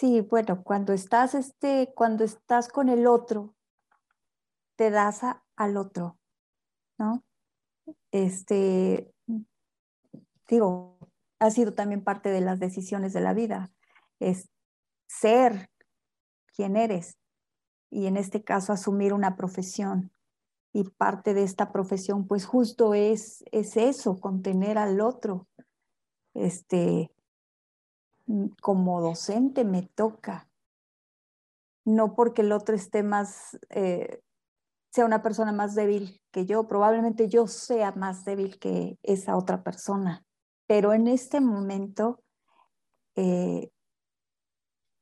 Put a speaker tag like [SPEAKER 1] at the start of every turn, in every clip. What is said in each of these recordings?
[SPEAKER 1] Sí, bueno, cuando estás, este, cuando estás con el otro, te das al otro, ¿no? Este, digo, ha sido también parte de las decisiones de la vida, es ser quien eres y en este caso asumir una profesión. Y parte de esta profesión, pues justo es, es eso, contener al otro. Este, como docente me toca, no porque el otro esté más eh, sea una persona más débil que yo, probablemente yo sea más débil que esa otra persona, pero en este momento eh,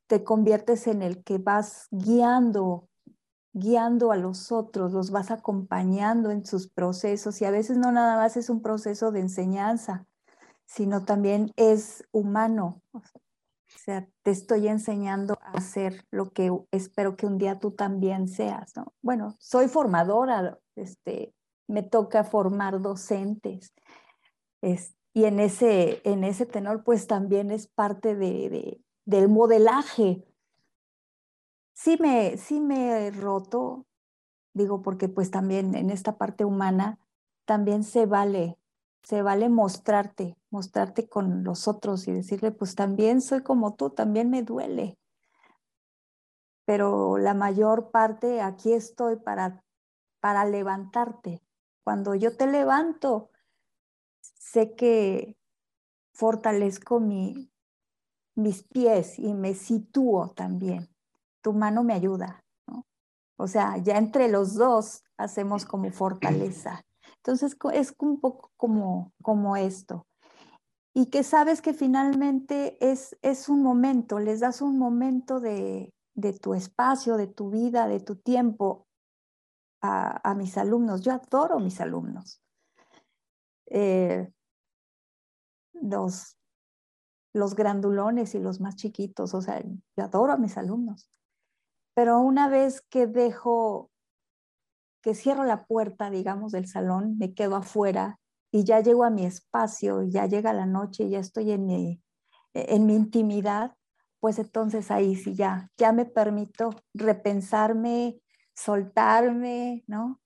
[SPEAKER 1] te conviertes en el que vas guiando, guiando a los otros, los vas acompañando en sus procesos y a veces no nada más es un proceso de enseñanza, sino también es humano. O sea, te estoy enseñando a hacer lo que espero que un día tú también seas, ¿no? Bueno, soy formadora, este, me toca formar docentes. y en ese, en ese tenor, pues también es parte de, del modelaje. Sí me, sí me he roto, digo, porque pues también en esta parte humana también se vale se vale mostrarte, mostrarte con los otros y decirle, pues también soy como tú, también me duele. Pero la mayor parte aquí estoy para, para levantarte. Cuando yo te levanto, sé que fortalezco mi, mis pies y me sitúo también. Tu mano me ayuda. O sea, ya entre los dos hacemos como fortaleza. Entonces es un poco como, como esto. Y que sabes que finalmente es, es un momento, les das un momento de, de tu espacio, de tu vida, de tu tiempo a, mis alumnos. Yo adoro mis alumnos. Eh, los, los grandulones y los más chiquitos, o sea, yo adoro a mis alumnos. Pero una vez que dejo que cierro la puerta, digamos, del salón, me quedo afuera y ya llego a mi espacio, ya llega la noche, ya estoy en mi, en mi intimidad, pues entonces ahí sí ya, ya me permito repensarme, soltarme, ¿no?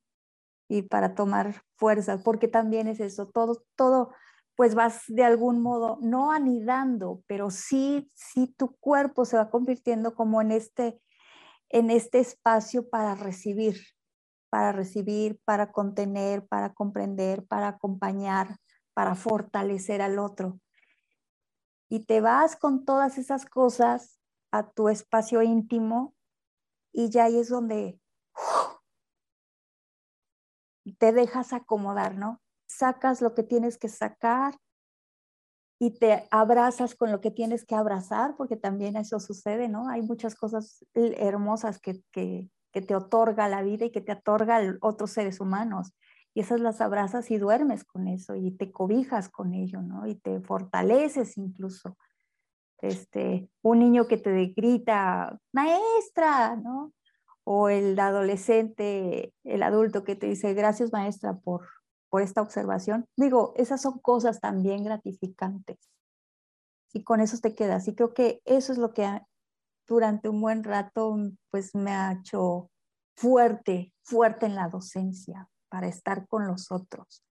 [SPEAKER 1] Y para tomar fuerzas, porque también es eso, todo, todo, pues vas de algún modo, no anidando, pero sí, sí tu cuerpo se va convirtiendo como en este, en este espacio para recibir, para recibir, para contener, para comprender, para acompañar, para fortalecer al otro. Y te vas con todas esas cosas a tu espacio íntimo y ya ahí es donde te dejas acomodar, ¿no? Sacas lo que tienes que sacar y te abrazas con lo que tienes que abrazar, porque también eso sucede, ¿no? Hay muchas cosas hermosas que, que te otorga la vida y que te otorga otros seres humanos. Y esas las abrazas y duermes con eso y te cobijas con ello, ¿no? Y te fortaleces incluso. Este, un niño que te grita, maestra, ¿no? O el adolescente, el adulto que te dice, gracias maestra por, por esta observación. Digo, esas son cosas también gratificantes. Y con eso te quedas. Y creo que eso es lo que durante un buen rato pues me ha hecho fuerte, fuerte en la docencia para estar con los otros.